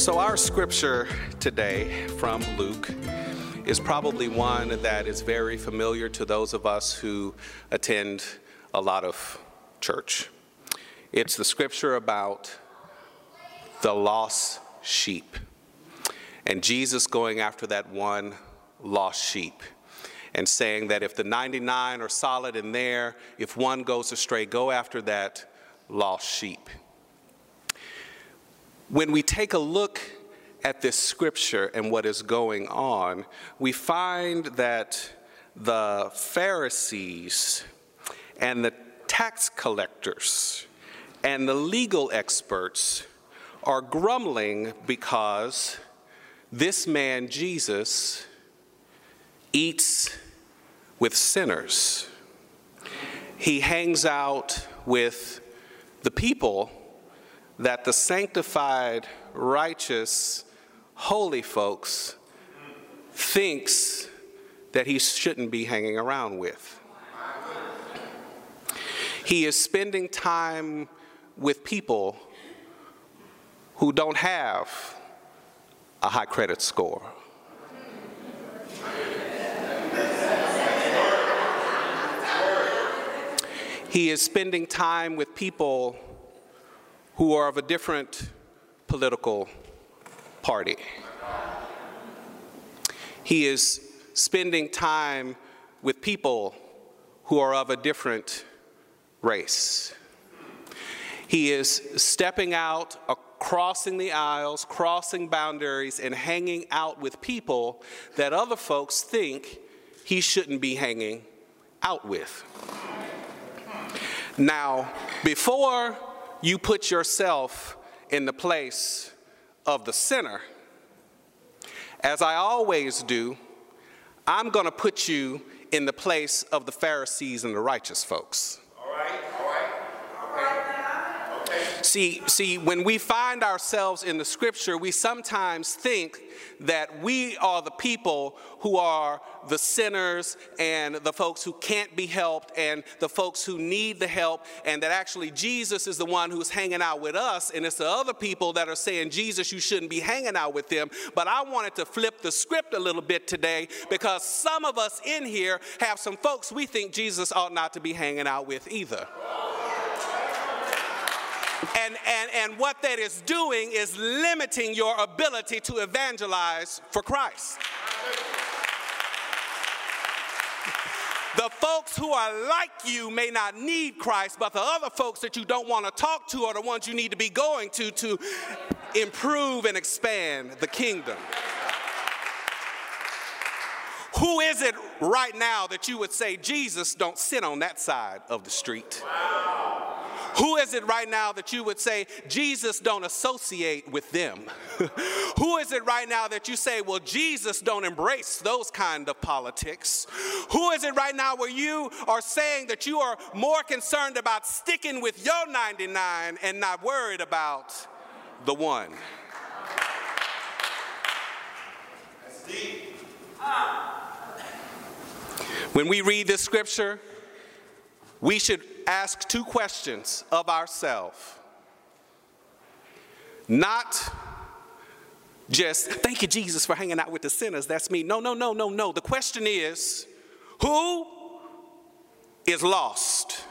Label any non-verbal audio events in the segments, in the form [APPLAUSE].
So, our scripture today from Luke is probably one that is very familiar to those of us who attend a lot of church. It's the scripture about the lost sheep and Jesus going after that one lost sheep and saying that if the 99 are solid in there, if one goes astray, go after that lost sheep. When we take a look at this scripture and what is going on, we find that the Pharisees and the tax collectors and the legal experts are grumbling because this man, Jesus, eats with sinners. He hangs out with the people that the sanctified, righteous, holy folks thinks that he shouldn't be hanging around with. He is spending time with people who don't have a high credit score. He is spending time with people who are of a different political party. He is spending time with people who are of a different race. He is stepping out, uh, crossing the aisles, crossing boundaries, and hanging out with people that other folks think he shouldn't be hanging out with. Now, before you put yourself in the place of the sinner, as I always do, I'm going to put you in the place of the Pharisees and the righteous folks. All right, all right, all right. Okay. See, see, when we find ourselves in the scripture, we sometimes think that we are the people who are the sinners and the folks who can't be helped and the folks who need the help, and that actually Jesus is the one who's hanging out with us, and it's the other people that are saying, Jesus, you shouldn't be hanging out with them. But I wanted to flip the script a little bit today because some of us in here have some folks we think Jesus ought not to be hanging out with either. And, and, and what that is doing is limiting your ability to evangelize for Christ. The folks who are like you may not need Christ, but the other folks that you don't want to talk to are the ones you need to be going to to improve and expand the kingdom. Who is it right now that you would say, Jesus, don't sit on that side of the street? Who is it right now that you would say, Jesus, don't associate with them? [LAUGHS] Who is it right now that you say, well, Jesus, don't embrace those kind of politics? Who is it right now where you are saying that you are more concerned about sticking with your 99 and not worried about the one? When we read this scripture, we should ask two questions of ourselves. Not just, thank you, Jesus, for hanging out with the sinners. That's me. No, no, no, no, no. The question is, who is lost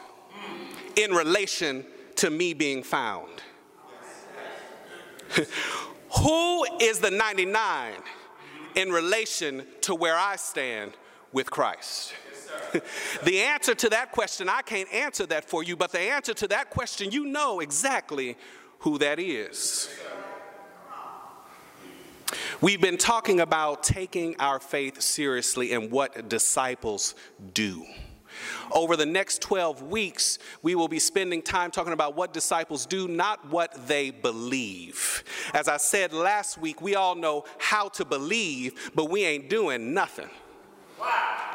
in relation to me being found? [LAUGHS] who is the 99 in relation to where I stand with Christ? [LAUGHS] the answer to that question, I can't answer that for you, but the answer to that question, you know exactly who that is. We've been talking about taking our faith seriously and what disciples do. Over the next 12 weeks, we will be spending time talking about what disciples do, not what they believe. As I said last week, we all know how to believe, but we ain't doing nothing.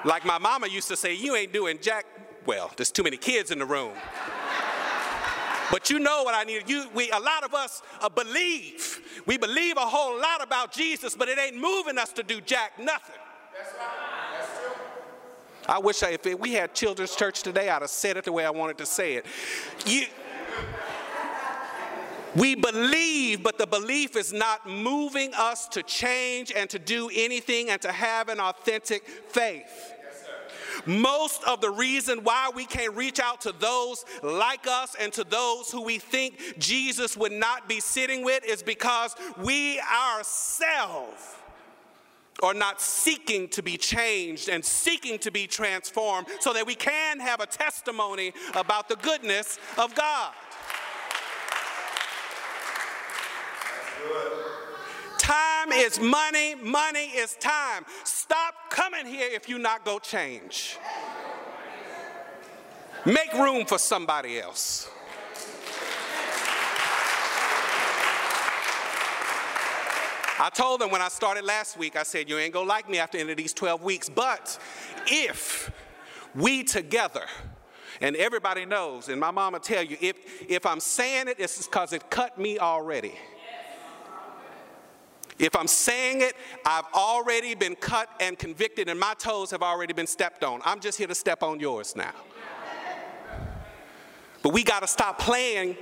Like my mama used to say, you ain't doing jack. Well, there's too many kids in the room. But you know what I need. You, we, a lot of us uh, believe. We believe a whole lot about Jesus, but it ain't moving us to do jack nothing. That's right. That's true. I wish I, if we had children's church today, I'd have said it the way I wanted to say it. You, We believe, but the belief is not moving us to change and to do anything and to have an authentic faith. Most of the reason why we can't reach out to those like us and to those who we think Jesus would not be sitting with is because we ourselves are not seeking to be changed and seeking to be transformed so that we can have a testimony about the goodness of God. Time is money, money is time. Stop coming here if you not go change. Make room for somebody else. I told them when I started last week, I said, You ain't gonna like me after the end of these 12 weeks, but if we together, and everybody knows, and my mama tell you, if, if I'm saying it, it's because it cut me already. If I'm saying it, I've already been cut and convicted, and my toes have already been stepped on. I'm just here to step on yours now. But we got to stop playing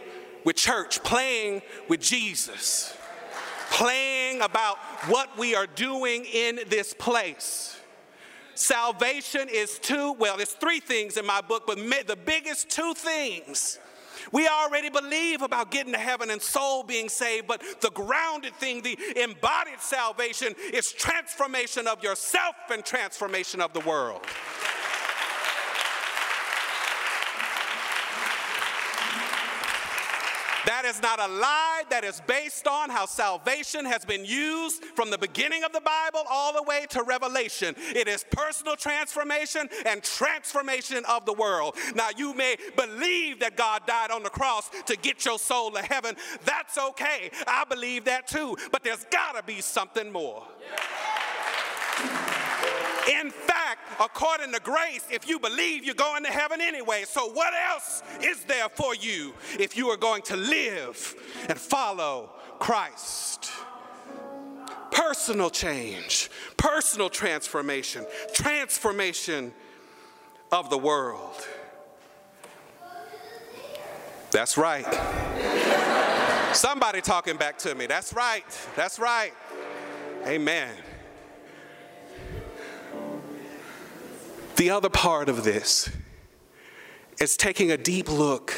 with church, playing with Jesus, playing about what we are doing in this place. Salvation is two, well, there's three things in my book, but the biggest two things we already believe about getting to heaven and soul being saved, but the grounded thing, the embodied salvation, is transformation of yourself and transformation of the world. That is not a lie, that is based on how salvation has been used from the beginning of the Bible all the way to Revelation. It is personal transformation and transformation of the world. Now, you may believe that God died on the cross to get your soul to heaven. That's okay. I believe that too. But there's got to be something more. In according to grace, if you believe, you're going to heaven anyway. So, what else is there for you if you are going to live and follow Christ? Personal change, personal transformation, transformation of the world. That's right. Somebody talking back to me. That's right. That's right. Amen. The other part of this is taking a deep look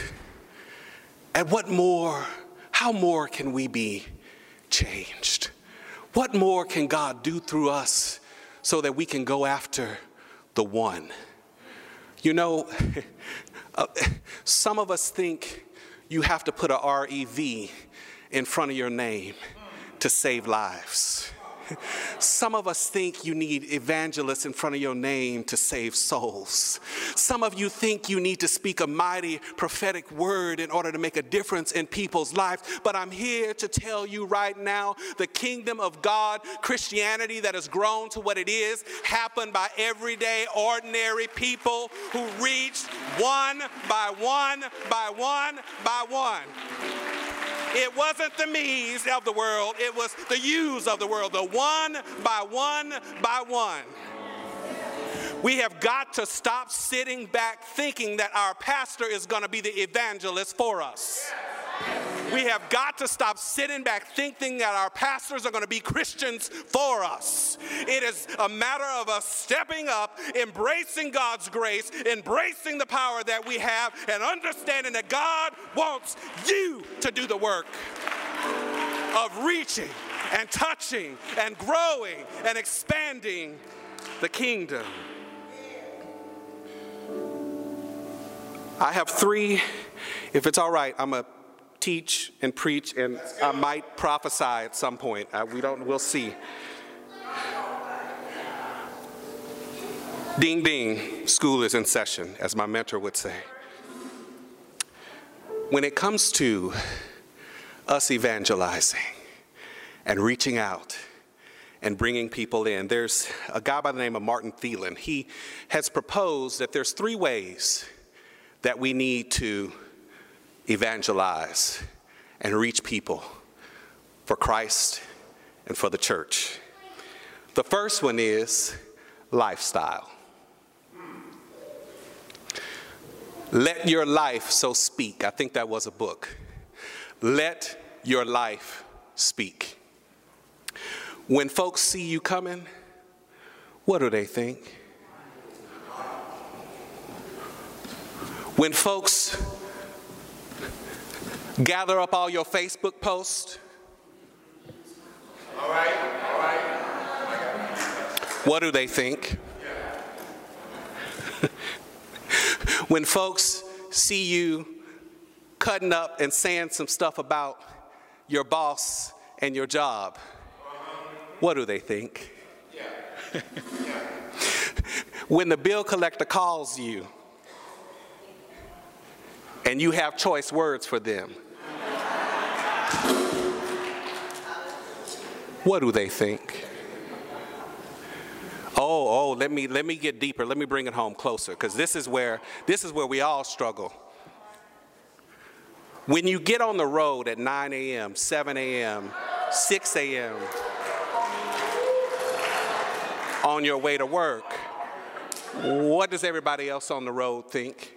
at what more, how more can we be changed? What more can God do through us so that we can go after the one? You know, [LAUGHS] uh, some of us think you have to put a REV in front of your name to save lives. Some of us think you need evangelists in front of your name to save souls. Some of you think you need to speak a mighty prophetic word in order to make a difference in people's lives. But I'm here to tell you right now the kingdom of God, Christianity that has grown to what it is, happened by everyday, ordinary people who reached one by one by one by one. It wasn't the me's of the world, it was the you's of the world, the one by one by one. We have got to stop sitting back thinking that our pastor is going to be the evangelist for us. We have got to stop sitting back thinking that our pastors are going to be Christians for us. It is a matter of us stepping up, embracing God's grace, embracing the power that we have, and understanding that God wants you to do the work of reaching and touching and growing and expanding the kingdom. I have three, if it's all right, I'm a teach and preach, and I might prophesy at some point. Uh, we don't, we'll see. Ding ding, school is in session, as my mentor would say. When it comes to us evangelizing and reaching out and bringing people in, there's a guy by the name of Martin Thielen. He has proposed that there's three ways that we need to evangelize and reach people for Christ and for the church. The first one is lifestyle. Let your life so speak. I think that was a book. Let your life speak. When folks see you coming, what do they think? When folks gather up all your Facebook posts, All right, all right. what do they think? [LAUGHS] when folks see you cutting up and saying some stuff about your boss and your job, what do they think? [LAUGHS] when the bill collector calls you and you have choice words for them, what do they think? Oh, oh, let me let me get deeper. Let me bring it home closer because this is where this is where we all struggle. When you get on the road at 9 a.m., 7 a.m., 6 a.m., on your way to work, what does everybody else on the road think?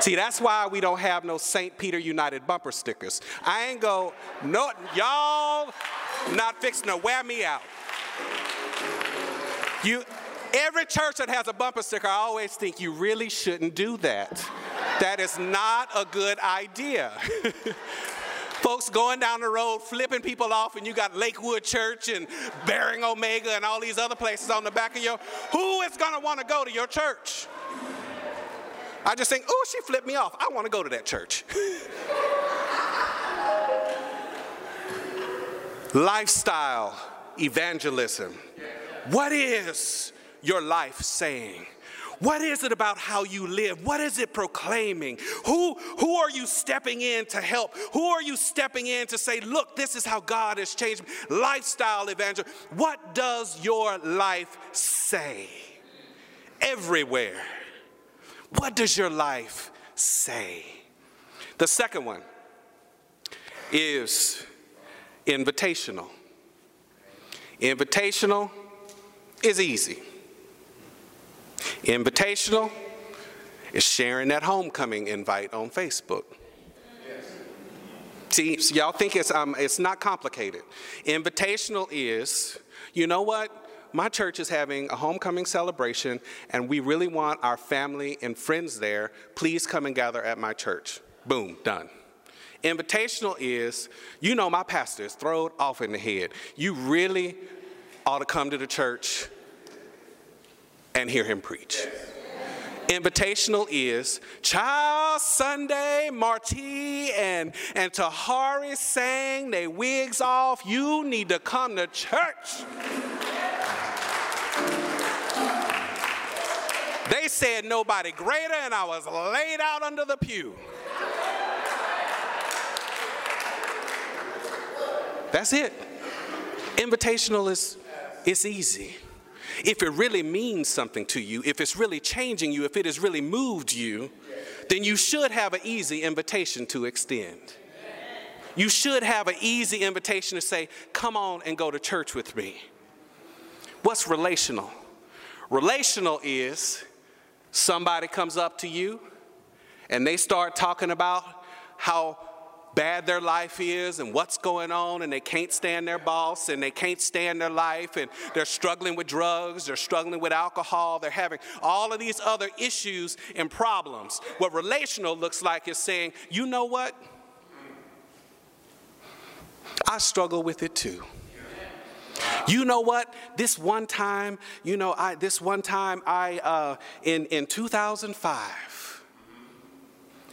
See, that's why we don't have no St. Peter United bumper stickers. I ain't go, no, y'all not fixing to wear me out. You, every church that has a bumper sticker, I always think you really shouldn't do that. That is not a good idea. [LAUGHS] Folks going down the road flipping people off, and you got Lakewood Church and Bearing Omega and all these other places on the back of your. Who is going to want to go to your church? I just think, oh, she flipped me off. I want to go to that church. [LAUGHS] Lifestyle evangelism. What is your life saying? What is it about how you live? What is it proclaiming? Who, who are you stepping in to help? Who are you stepping in to say, look, this is how God has changed? Me? Lifestyle evangelism. What does your life say? Everywhere. What does your life say? The second one is invitational. Invitational is easy. Invitational is sharing that homecoming invite on Facebook. See, so y'all think it's, um, it's not complicated. Invitational is, you know what? My church is having a homecoming celebration, and we really want our family and friends there. Please come and gather at my church. Boom, done. Invitational is, you know, my pastor is thrown off in the head. You really ought to come to the church and hear him preach. Invitational is Child Sunday, Marty and, and Tahari sang they wigs off. You need to come to church. Said nobody greater, and I was laid out under the pew. That's it. Invitational is it's easy. If it really means something to you, if it's really changing you, if it has really moved you, then you should have an easy invitation to extend. You should have an easy invitation to say, Come on and go to church with me. What's relational? Relational is somebody comes up to you and they start talking about how bad their life is and what's going on, and they can't stand their boss and they can't stand their life, and they're struggling with drugs, they're struggling with alcohol, they're having all of these other issues and problems. What relational looks like is saying, you know what? I struggle with it too. You know what? This one time, you know, I this one time I uh, in in 2005,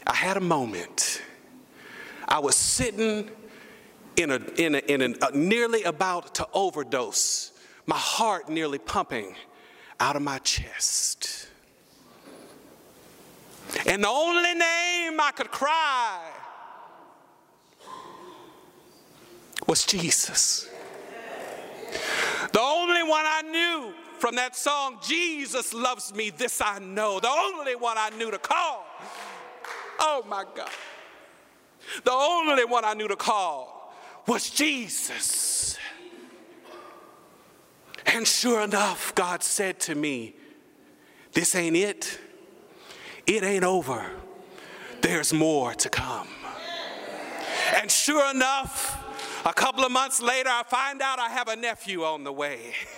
I had a moment. I was sitting in a in a, in a nearly about to overdose. My heart nearly pumping out of my chest. And the only name I could cry was Jesus. The only one I knew from that song, Jesus loves me, this I know. The only one I knew to call. Oh my God. The only one I knew to call was Jesus. And sure enough, God said to me, This ain't it. It ain't over. There's more to come. And sure enough, a couple of months later, I find out I have a nephew on the way. [LAUGHS]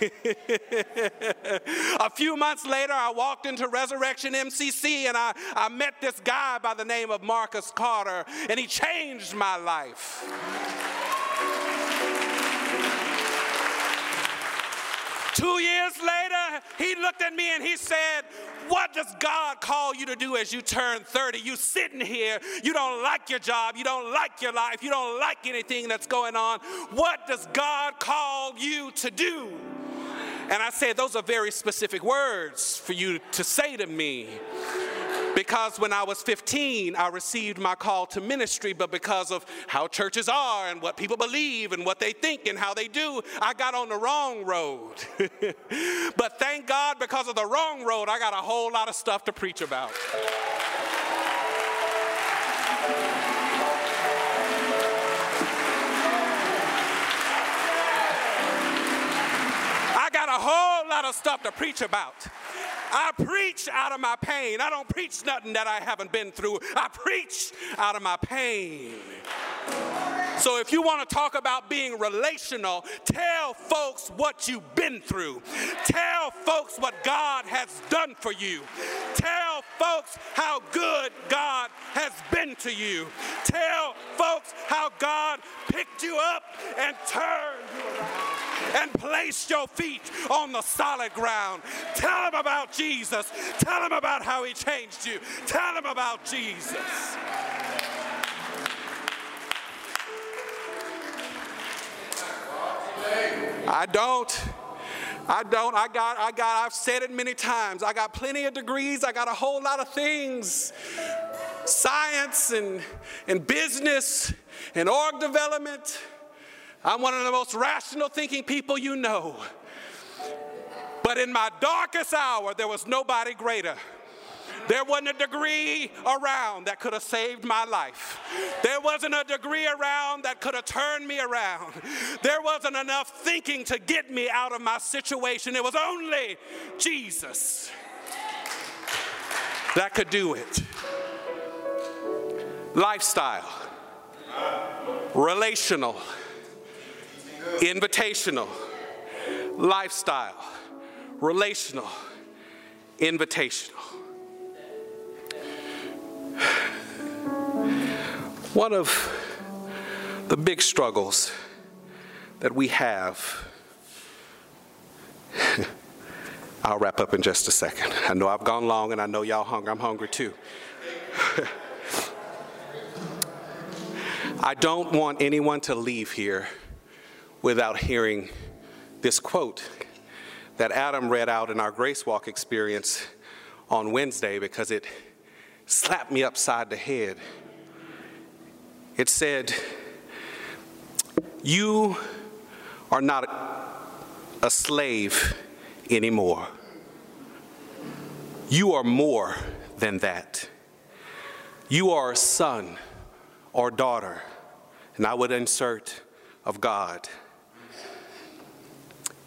a few months later, I walked into Resurrection MCC and I, I met this guy by the name of Marcus Carter, and he changed my life. Two years later, he looked at me and he said, What does God call you to do as you turn 30? You sitting here, you don't like your job, you don't like your life, you don't like anything that's going on. What does God call you to do? And I said, Those are very specific words for you to say to me. Because when I was 15, I received my call to ministry, but because of how churches are and what people believe and what they think and how they do, I got on the wrong road. [LAUGHS] but thank God, because of the wrong road, I got a whole lot of stuff to preach about. I got a whole lot of stuff to preach about. I preach out of my pain. I don't preach nothing that I haven't been through. I preach out of my pain. So if you want to talk about being relational, tell folks what you've been through. Tell folks what God has done for you. Tell folks how good God has been to you. Tell folks how God picked you up and turned you around and placed your feet on the solid ground. Tell them about Jesus. Tell them about how he changed you. Tell them about Jesus. I don't. I don't. I got, I got, I've said it many times. I got plenty of degrees. I got a whole lot of things. Science and, and business and org development. I'm one of the most rational thinking people you know. But in my darkest hour, there was nobody greater. There wasn't a degree around that could have saved my life. There wasn't a degree around that could have turned me around. There wasn't enough thinking to get me out of my situation. It was only Jesus that could do it. Lifestyle, relational, invitational, lifestyle, relational, invitational. One of the big struggles that we have, [LAUGHS] I'll wrap up in just a second. I know I've gone long and I know y'all hungry. I'm hungry too. [LAUGHS] I don't want anyone to leave here without hearing this quote that Adam read out in our Grace Walk experience on Wednesday because it slapped me upside the head. It said, You are not a slave anymore. You are more than that. You are a son or daughter, and I would insert of God.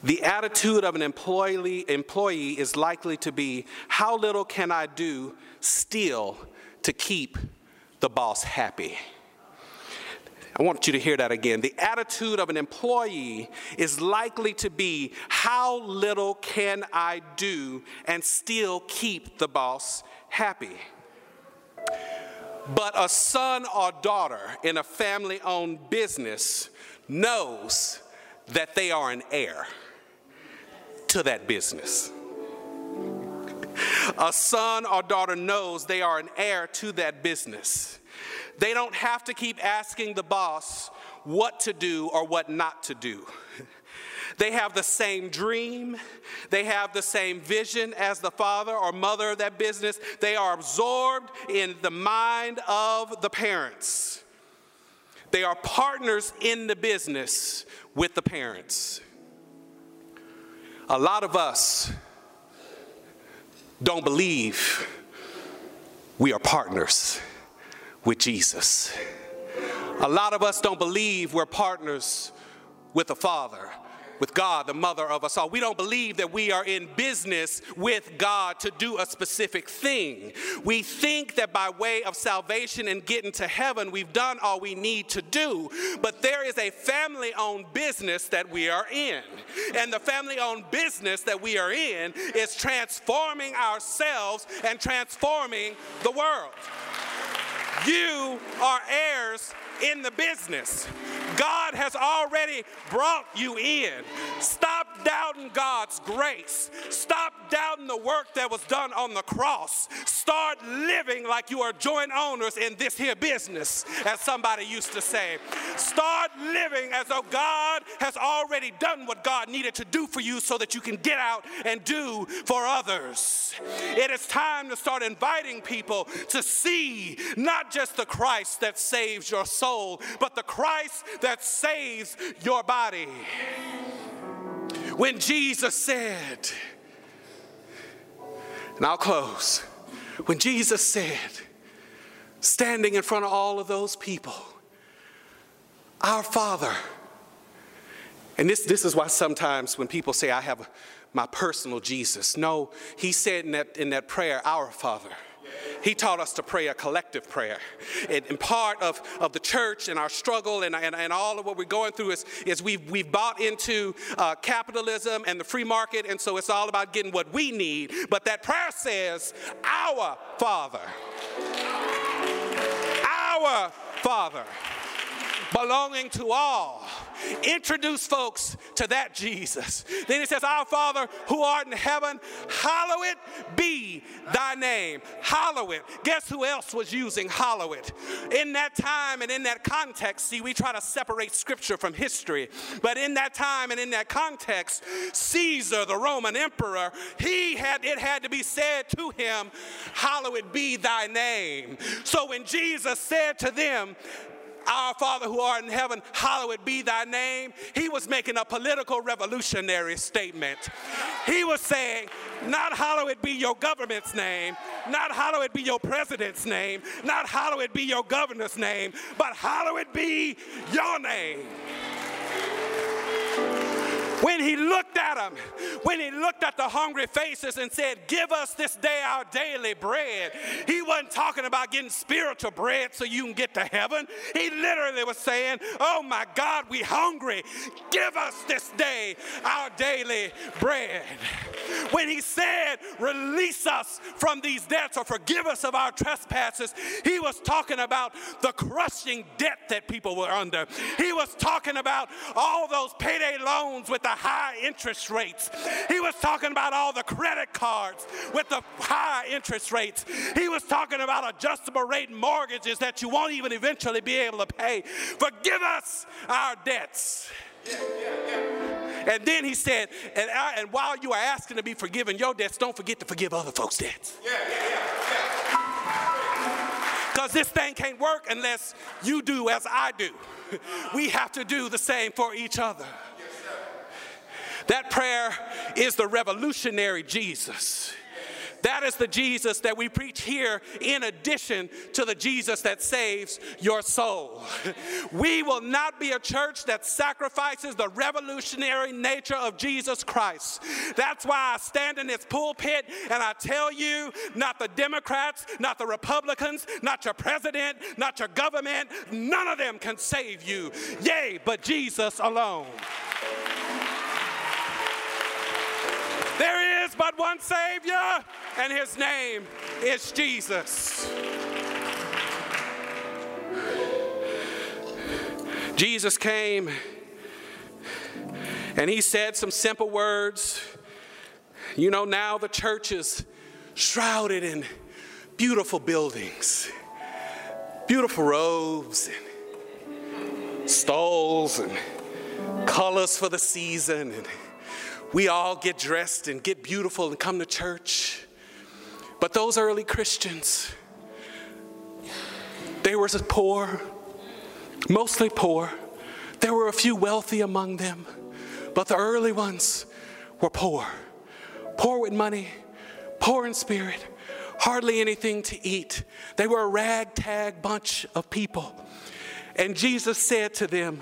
The attitude of an employee, employee is likely to be how little can I do still to keep the boss happy? I want you to hear that again. The attitude of an employee is likely to be how little can I do and still keep the boss happy? But a son or daughter in a family owned business knows that they are an heir to that business. A son or daughter knows they are an heir to that business. They don't have to keep asking the boss what to do or what not to do. They have the same dream. They have the same vision as the father or mother of that business. They are absorbed in the mind of the parents. They are partners in the business with the parents. A lot of us don't believe we are partners with Jesus. A lot of us don't believe we're partners with the Father. With God, the mother of us all. We don't believe that we are in business with God to do a specific thing. We think that by way of salvation and getting to heaven, we've done all we need to do. But there is a family owned business that we are in. And the family owned business that we are in is transforming ourselves and transforming the world. You are heirs in the business. God has already brought you in. Stop doubting God's grace. Stop doubting the work that was done on the cross. Start living like you are joint owners in this here business, as somebody used to say. Start living as though God has already done what God needed to do for you so that you can get out and do for others. It is time to start inviting people to see not just the Christ that saves your soul, but the Christ that saves your body. When Jesus said, and I'll close, when Jesus said, standing in front of all of those people, Our Father, and this, this is why sometimes when people say, I have my personal Jesus, no, he said in that, in that prayer, Our Father. He taught us to pray a collective prayer. And, and part of, of the church and our struggle and, and, and, all of what we're going through is, is we've, we've bought into uh, capitalism and the free market, and so it's all about getting what we need. But that prayer says, Our Father. Our Father belonging to all. Introduce folks to that Jesus. Then it says, Our Father who art in heaven, hallowed be thy name. Hallowed. Guess who else was using hallowed? In that time and in that context, see, we try to separate scripture from history. But in that time and in that context, Caesar, the Roman emperor, he had it had to be said to him, Hallowed be thy name. So when Jesus said to them, our Father who art in heaven, hallowed be thy name. He was making a political revolutionary statement. He was saying, not hallowed be your government's name, not hallowed be your president's name, not hallowed be your governor's name, but hallowed be your name. When he looked at them, when he looked at the hungry faces and said, Give us this day our daily bread, he wasn't talking about getting spiritual bread so you can get to heaven. He literally was saying, Oh my God, we hungry. Give us this day our daily bread. When he said, Release us from these debts or forgive us of our trespasses, he was talking about the crushing debt that people were under. He was talking about all those payday loans with the high interest rates. He was talking about all the credit cards with the high interest rates. He was talking about adjustable rate mortgages that you won't even eventually be able to pay. Forgive us our debts. Yeah, yeah, yeah. And then he said, and, I, and while you are asking to be forgiven your debts, don't forget to forgive other folks' debts. Because this thing can't work unless you do as I do. We have to do the same for each other. That prayer is the revolutionary Jesus. That is the Jesus that we preach here, in addition to the Jesus that saves your soul. [LAUGHS] We will not be a church that sacrifices the revolutionary nature of Jesus Christ. That's why I stand in this pulpit and I tell you not the Democrats, not the Republicans, not your president, not your government, none of them can save you. Yea, but Jesus alone. There is but one Savior, and his name is Jesus. Jesus came and he said some simple words. You know, now the church is shrouded in beautiful buildings, beautiful robes, and stoles, and colors for the season. And we all get dressed and get beautiful and come to church. But those early Christians, they were poor, mostly poor. There were a few wealthy among them, but the early ones were poor. Poor with money, poor in spirit, hardly anything to eat. They were a ragtag bunch of people. And Jesus said to them,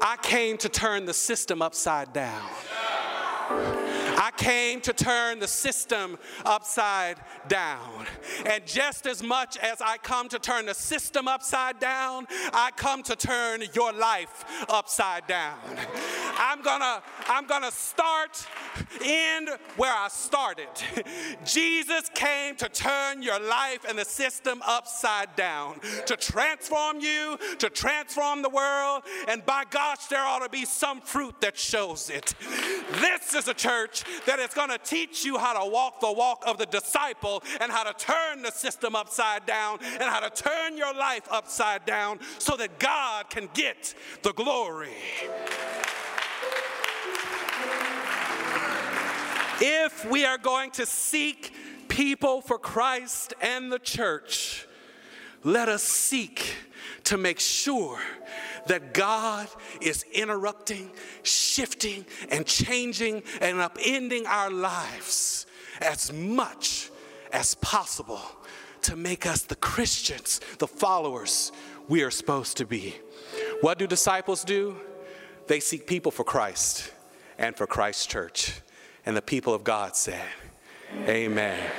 I came to turn the system upside down. I came to turn the system upside down. And just as much as I come to turn the system upside down, I come to turn your life upside down. I'm gonna, I'm gonna start in where I started. Jesus came to turn your life and the system upside down, to transform you, to transform the world, and by gosh, there ought to be some fruit that shows it. This is a church that is to teach you how to walk the walk of the disciple and how to turn the system upside down and how to turn your life upside down so that God can get the glory. If we are going to seek people for Christ and the church, let us seek to make sure that God is interrupting, shifting, and changing and upending our lives as much as possible to make us the Christians, the followers we are supposed to be. What do disciples do? They seek people for Christ and for Christ's church. And the people of God said, Amen.